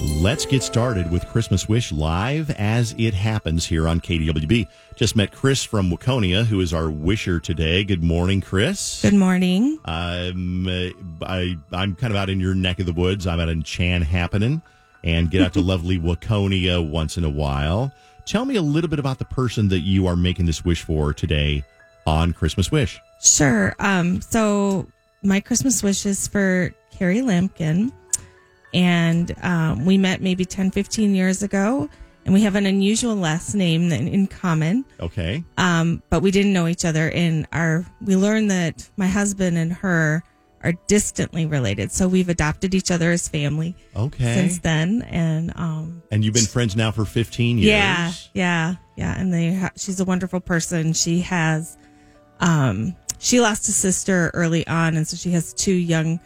Let's get started with Christmas Wish live as it happens here on KDWB. Just met Chris from Waconia, who is our wisher today. Good morning, Chris. Good morning. Um, I, I'm kind of out in your neck of the woods. I'm out in Chanhassen and get out to lovely Waconia once in a while. Tell me a little bit about the person that you are making this wish for today on Christmas Wish. Sure. Um, so my Christmas wish is for Carrie Lampkin. And um, we met maybe 10, 15 years ago. And we have an unusual last name in in common. Okay. Um, but we didn't know each other. And our we learned that my husband and her are distantly related. So we've adopted each other as family Okay. since then. And um, and you've been friends now for 15 years. Yeah, yeah, yeah. And they ha- she's a wonderful person. She has, um, she lost a sister early on, and so she has two young,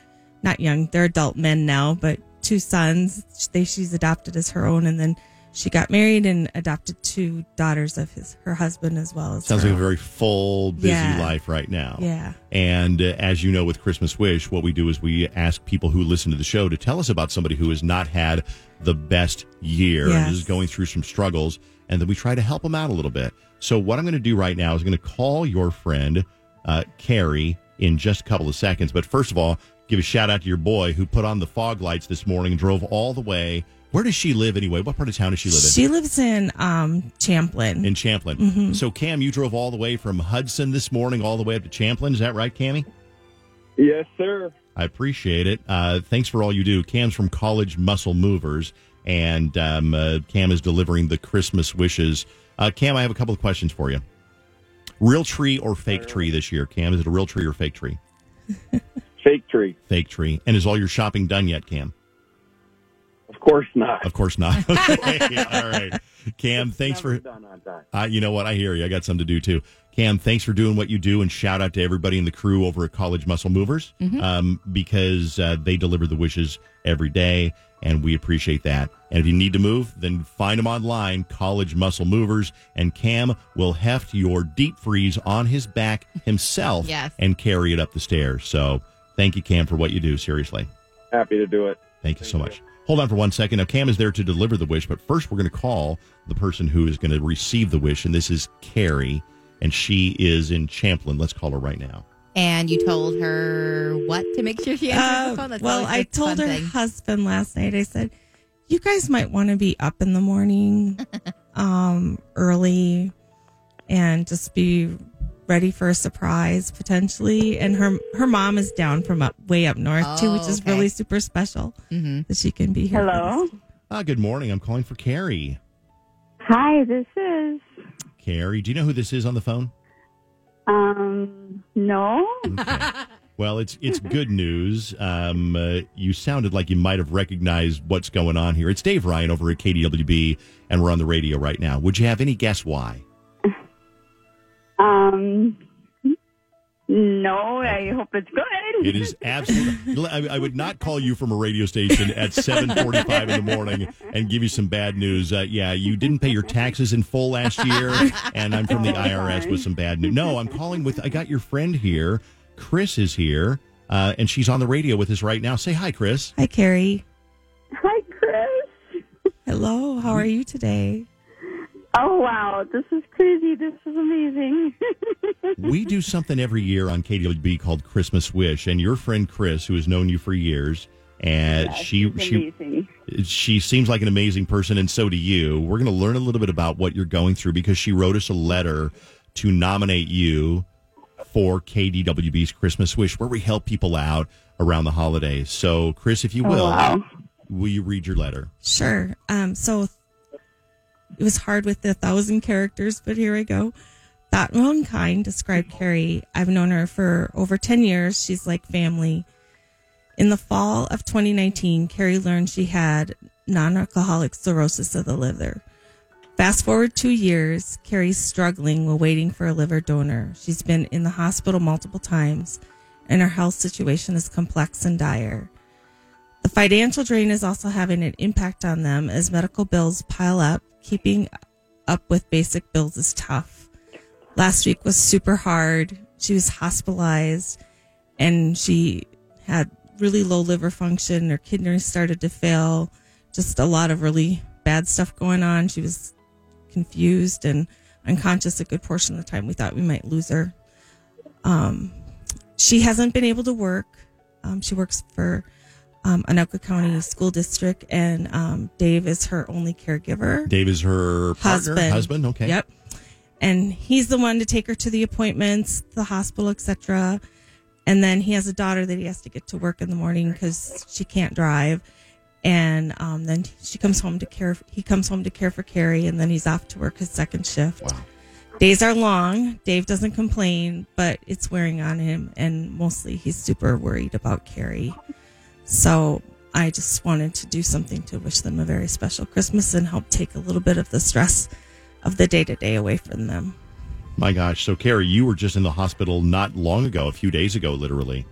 not young, they're adult men now, but two sons. They she's adopted as her own, and then she got married and adopted two daughters of his her husband as well as. Sounds like a very full, busy Yeah. life right now. Yeah. And uh, as you know, with Christmas Wish, what we do is we ask people who listen to the show to tell us about somebody who has not had the best year and Yes. is going through some struggles, and then we try to help them out a little bit. So, what I'm going to do right now is I'm going to call your friend, uh, Carrie, in just a couple of seconds. But first of all, give a shout out to your boy who put on the fog lights this morning and drove all the way. Where does she live anyway? What part of town does she live in? She lives in um, Champlin. in Champlin. Mm-hmm. So, Cam, you drove all the way from Hudson this morning, all the way up to Champlin. Is that right, Cammy? Yes, sir. I appreciate it. Uh, thanks for all you do. Cam's from College Muscle Movers, and um, uh, Cam is delivering the Christmas wishes. Uh, Cam, I have a couple of questions for you. Real tree or fake tree this year? Cam, is it a real tree or fake tree? Fake tree. Fake tree. And is all your shopping done yet, Cam? Of course not. Of course not. okay, all right. Cam, thanks for. done on time. Uh, you know what? I hear you. I got something to do too. Cam, thanks for doing what you do, and shout out to everybody in the crew over at College Muscle Movers um, because uh, they deliver the wishes every day, and we appreciate that. And if you need to move, then find them online, College Muscle Movers, and Cam will heft your deep freeze on his back himself Yes. and carry it up the stairs. So thank you, Cam, for what you do. Seriously. Happy to do it. Thank you so much. Hold on for one second. Now, Cam is there to deliver the wish, but first we're going to call the person who is going to receive the wish, and this is Carrie, and she is in Champlin. Let's call her right now. And you told her what to make sure she answers Uh, the phone. That's well, I told her thing. husband last night. I said, "You guys might want to be up in the morning, um, early, and just be ready for a surprise potentially." And her her mom is down from up way up north too, which Oh, is okay. really super special Mhm. that she can be here. Hello. this. Ah, good morning. I'm calling for Carrie. Hi, this is. Carrie, do you know who this is on the phone? Um, no. Okay. well, it's it's good news. Um, uh, you sounded like you might have recognized what's going on here. It's Dave Ryan over at KDWB, and we're on the radio right now. Would you have any guess why? Um, no. I hope it's good. It is absolutely. I, I would not call you from a radio station at seven forty-five in the morning and give you some bad news. Uh, yeah, you didn't pay your taxes in full last year, and I'm from the IRS with some bad news. No, I'm calling with. I got your friend here. Chris is here, uh, and she's on the radio with us right now. Say hi, Chris. Hi, Carrie. Hi, Chris. Hello. How are you today? Oh wow, this is crazy. This is amazing. We do something every year on KDWB called Christmas Wish, and your friend Chris, who has known you for years, and she she amazing. she seems like an amazing person, and so do you. We're going to learn a little bit about what you're going through because she wrote us a letter to nominate you for KDWB's Christmas Wish, where we help people out around the holidays. So, Chris, if you Oh, will, wow. will you read your letter? Sure. Um, so it was hard with the thousand characters, but here I go. That One Kind described Carrie. I've known her for over 10 years. She's like family. In the fall of 2019, Carrie learned she had non alcoholic cirrhosis of the liver. Fast forward two years, Carrie's struggling while waiting for a liver donor. She's been in the hospital multiple times, and her health situation is complex and dire. The financial drain is also having an impact on them as medical bills pile up. Keeping up with basic bills is tough. Last week was super hard. She was hospitalized and she had really low liver function. Her kidneys started to fail. Just a lot of really bad stuff going on. She was confused and unconscious a good portion of the time. We thought we might lose her. Um, she hasn't been able to work. Um, she works for um, Anoka County School District, and um, Dave is her only caregiver. Dave is her partner, Husband. husband. Okay. Yep. And he's the one to take her to the appointments, the hospital, etc. And then he has a daughter that he has to get to work in the morning because she can't drive. And um, then she comes home to care. He comes home to care for Carrie, and then he's off to work his second shift. Wow. Days are long. Dave doesn't complain, but it's wearing on him, and mostly he's super worried about Carrie. So I just wanted to do something to wish them a very special Christmas and help take a little bit of the stress of the day to day away from them. My gosh. So, Carrie, you were just in the hospital not long ago, a few days ago, literally.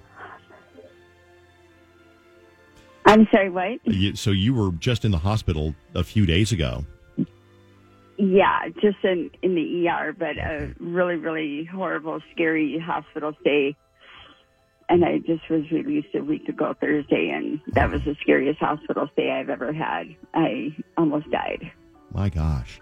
I'm sorry, what? You, so, you were just in the hospital a few days ago. Yeah, just in in the ER, but a really, really horrible, scary hospital stay. And I just was released a week ago Thursday, and that was the scariest hospital stay I've ever had. I almost died. My gosh.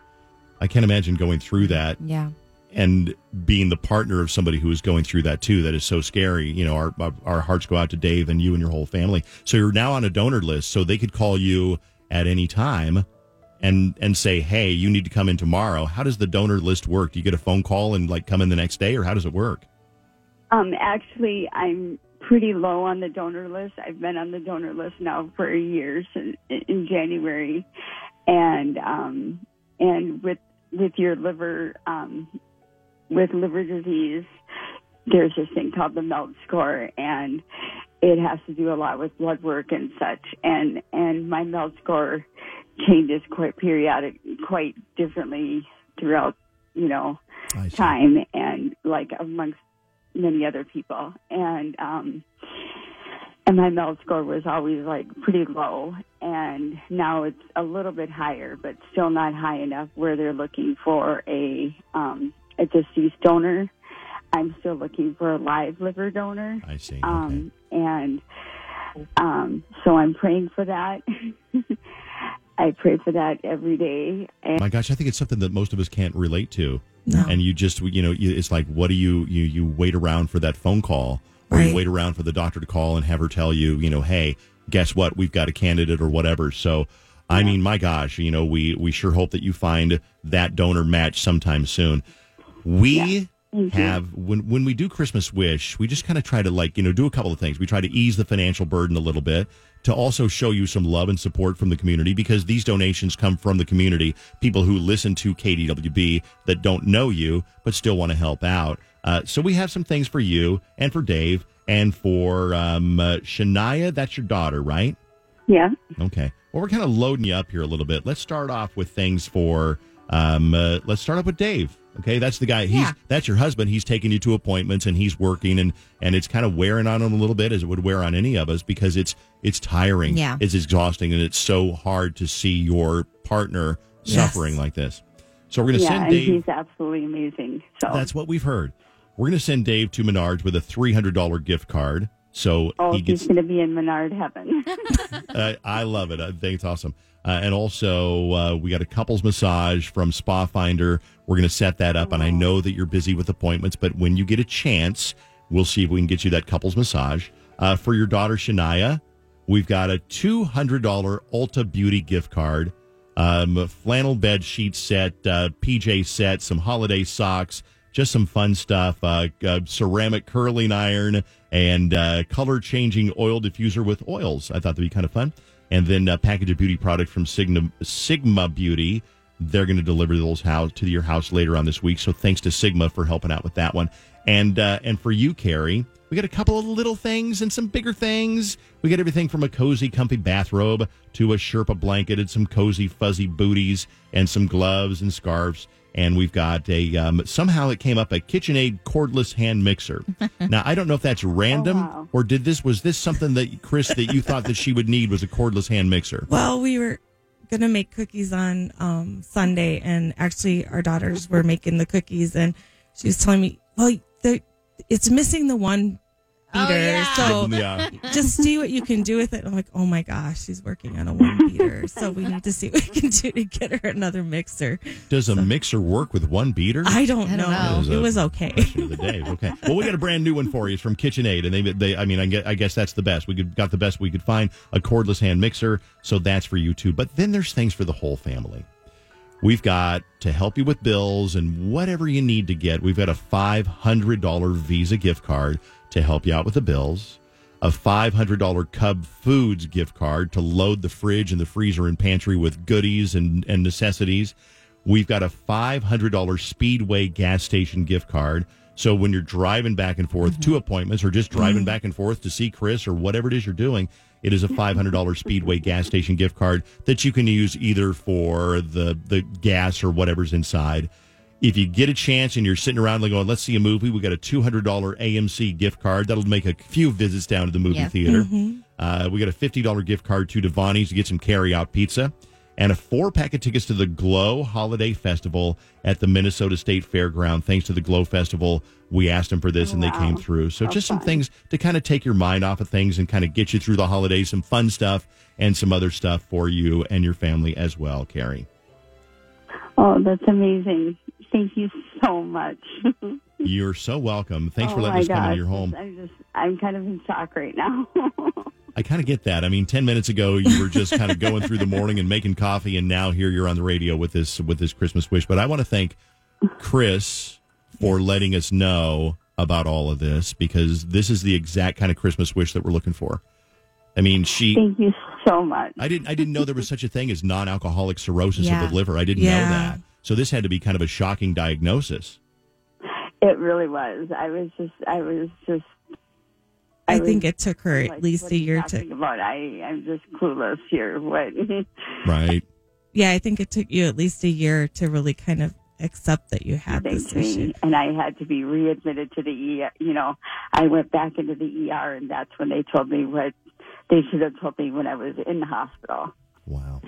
I can't imagine going through that Yeah. and being the partner of somebody who is going through that too. That is so scary. You know, our our hearts go out to Dave and you and your whole family. So you're now on a donor list, so they could call you at any time and and say, "Hey, you need to come in tomorrow." How does the donor list work? Do you get a phone call and like come in the next day, or how does it work? Um, actually, I'm pretty low on the donor list. I've been on the donor list now for a year since in January, and um, and with with your liver um, with liver disease, there's this thing called the MELD score, and it has to do a lot with blood work and such. And and my MELD score changes quite periodic, quite differently throughout, you know, time and like amongst many other people and um and my MELD score was always like pretty low and now it's a little bit higher but still not high enough where they're looking for a um a deceased donor. I'm still looking for a live liver donor. I see. Um and um so I'm praying for that. I pray for that every day and My gosh, I think it's something that most of us can't relate to. No. And you just, you know, it's like, what do you, you, you wait around for that phone call or you Right. wait around for the doctor to call and have her tell you, you know, hey, guess what? We've got a candidate or whatever. So, I mean, my gosh, you know, we, we sure hope that you find that donor match sometime soon. We mm-hmm. have, when, when we do Christmas Wish, we just kind of try to like, you know, do a couple of things. We try to ease the financial burden a little bit to also show you some love and support from the community because these donations come from the community, people who listen to KDWB that don't know you but still want to help out. Uh, so we have some things for you and for Dave and for um, uh, Shania. That's your daughter, right? yeah. Okay. Well, we're kind of loading you up here a little bit. Let's start off with things for. Um, uh, let's start up with Dave. Okay, that's the guy. He's Yeah. that's your husband. He's taking you to appointments and he's working and and it's kind of wearing on him a little bit as it would wear on any of us because it's it's tiring. Yeah. it's exhausting and it's so hard to see your partner Yes. suffering like this. So we're going to Yeah, send Dave. he's absolutely amazing. So That's what we've heard. We're going to send Dave to Menards with a three hundred dollar gift card. So Oh, he he's going to be in Menard heaven. uh, I love it. I think it's awesome. Uh, and also, uh, we got a couples massage from Spa Finder. We're going to set that up. And I know that you're busy with appointments, but when you get a chance, we'll see if we can get you that couples massage. Uh, for your daughter, Shania, we've got a $200 Ulta Beauty gift card, um, a flannel bed sheet set, uh, PJ set, some holiday socks, just some fun stuff, uh, uh, ceramic curling iron, and uh, color changing oil diffuser with oils. I thought that'd be kind of fun. And then a package of beauty product from Sigma, Sigma Beauty. They're going to deliver those house to your house later on this week. So thanks to Sigma for helping out with that one. And uh, and for you, Carrie, we got a couple of little things and some bigger things. We got everything from a cozy, comfy bathrobe to a Sherpa blanket and some cozy, fuzzy booties and some gloves and scarves. And we've got a um, somehow it came up a KitchenAid cordless hand mixer. now I don't know if that's random wow. or did this was this something that Chris that you thought that she would need was a cordless hand mixer. Well, we were gonna make cookies on um, Sunday, and actually, our daughters were making the cookies, and she was telling me, "Well, the, it's missing the one Oh, beater, Oh, yeah. so Yeah. just see what you can do with it." I'm like, "Oh my gosh, she's working on a one beater, so we need to see what we can do to get her another mixer." Does a mixer work with one beater? I don't, I don't know. know. It was okay. of the day. Okay. Well, we got a brand new one for you. It's from KitchenAid, and they, they, I mean, I guess, I guess that's the best. We could, got the best we could find a cordless hand mixer, so that's for you too. But then there's things for the whole family. We've got to help you with bills and whatever you need to get. We've got a five hundred dollar Visa gift card to help you out with the bills. A five hundred dollar Cub Foods gift card to load the fridge and the freezer and pantry with goodies and, and necessities. We've got a $500 Speedway gas station gift card. So when you're driving back and forth to mm-hmm. appointments or just driving mm-hmm. back and forth to see Chris or whatever it is you're doing, it is a $500 Speedway gas station gift card that you can use either for the, the gas or whatever's inside. If you get a chance and you're sitting around like going, let's see a movie, we got a $200 AMC gift card. That'll make a few visits down to the movie Yeah. theater. Uh, we got a $50 gift card to Davanni's to get some carry out pizza and a four pack of tickets to the Glow Holiday Festival at the Minnesota State Fairground. Thanks to the Glow Festival, we asked them for this and they came through. So How just some fun. things to kind of take your mind off of things and kind of get you through the holidays, some fun stuff and some other stuff for you and your family as well, Carrie. Oh, that's amazing. Thank you so much. You're so welcome. Thanks for oh letting my us come into your home. I'm just, I'm kind of in shock right now. I kind of get that. I mean, ten minutes ago you were just kind of going through the morning and making coffee, and now here you're on the radio with this with this Christmas wish. But I want to thank Chris for letting us know about all of this because this is the exact kind of Christmas wish that we're looking for. I mean, she. Thank you so much. I didn't. I didn't know there was such a thing as non-alcoholic cirrhosis Yeah. of the liver. I didn't Yeah. know that. So this had to be kind of a shocking diagnosis. It really was. I was just, I was just. I was think it took her like, at least a year talking to. About I, I'm just clueless here. What? Right. Yeah, I think it took you at least a year to really kind of accept that you had Thanks this to issue. and I had to be readmitted to the ER. You know, I went back into the ER, and that's when they told me what they should have told me when I was in the hospital. Wow.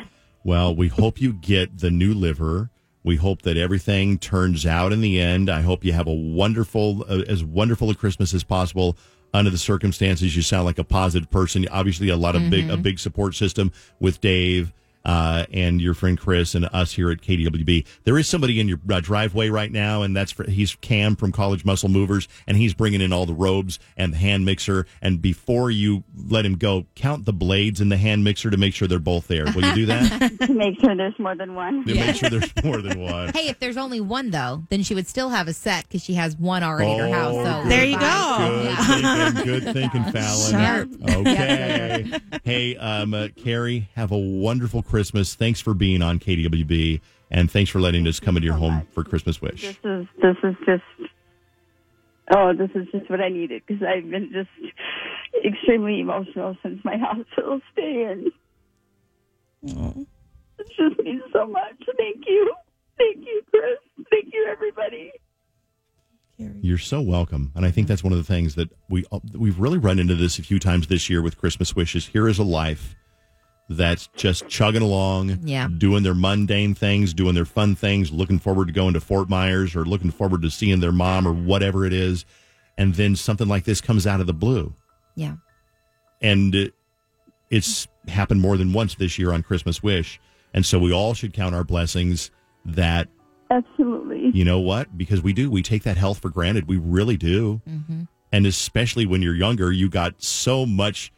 Well, we hope you get the new liver. We hope that everything turns out in the end. I hope you have a wonderful, uh, as wonderful a Christmas as possible under the circumstances. You sound like a positive person. Obviously, a lot of big, a big support system with Dave. Uh, and your friend Chris and us here at KDWB. There is somebody in your uh, driveway right now, and that's for, he's Cam from College Muscle Movers, and he's bringing in all the robes and the hand mixer. And before you let him go, count the blades in the hand mixer to make sure they're both there. Will you do that? to make sure there's more than one. to make sure there's more than one. Hey, if there's only one though, then she would still have a set because she has one already in her house. So Oh, There you go. Good Yeah. thinking, good thinking, Falen. Sharp. Okay. hey, um, uh, Carrie, have a wonderful Christmas. Thanks for being on KDWB, and thanks for letting us come into your so home much. for Christmas wish. This is this is just oh, this is just what I needed because I've been just extremely emotional since my hospital stay, and Oh, it just means so much. Thank you, thank you, Chris. Thank you, everybody. You're so welcome, and I think that's one of the things that we uh, we've really run into this a few times this year with Christmas wishes. Here is a life that's just chugging along, Yeah. doing their mundane things, doing their fun things, looking forward to going to Fort Myers or looking forward to seeing their mom or whatever it is, and then something like this comes out of the blue, Yeah. and it, it's happened more than once this year on Christmas Wish, and so we all should count our blessings that Absolutely. you know what? Because we do. We take that health for granted. We really do. Mm-hmm. And especially when you're younger, you got so much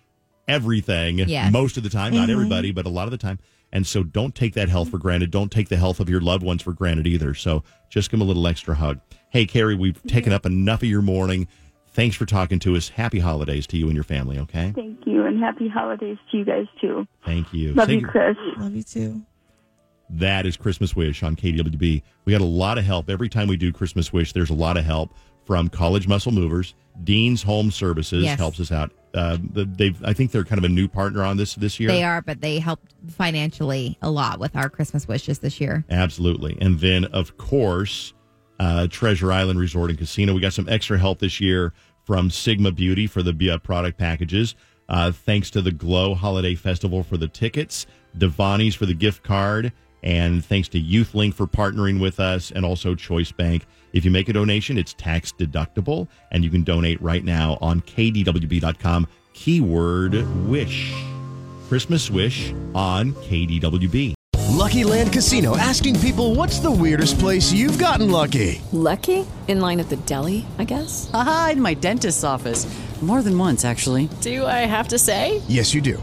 everything Yes. most of the time. Not mm-hmm. everybody, but a lot of the time. And so don't take that health for granted. Don't take the health of your loved ones for granted either. So just give them a little extra hug. Hey, Carrie, we've taken up enough of your morning. Thanks for talking to us. Happy holidays to you and your family, okay? Thank you, and happy holidays to you guys too. Thank you. Love Say you, Chris. Love you too. That is Christmas Wish on KDWB. We got a lot of help every time we do Christmas Wish. There's a lot of help from College Muscle Movers. Dean's Home Services Yes. helps us out. Uh, they've, I think they're kind of a new partner on this this year. They are, but they helped financially a lot with our Christmas wishes this year. Absolutely. And then, of course, uh, Treasure Island Resort and Casino. We got some extra help this year from Sigma Beauty for the uh, product packages. Uh, thanks to the Glow Holiday Festival for the tickets, Davanni's for the gift card, and thanks to YouthLink for partnering with us, and also Choice Bank. If you make a donation, it's tax deductible, and you can donate right now on kdwb.com. Keyword wish. Christmas wish on KDWB. Lucky Land Casino asking people what's the weirdest place you've gotten lucky? Lucky? In line at the deli, I guess? Aha, in my dentist's office. More than once, actually. Do I have to say? Yes, you do.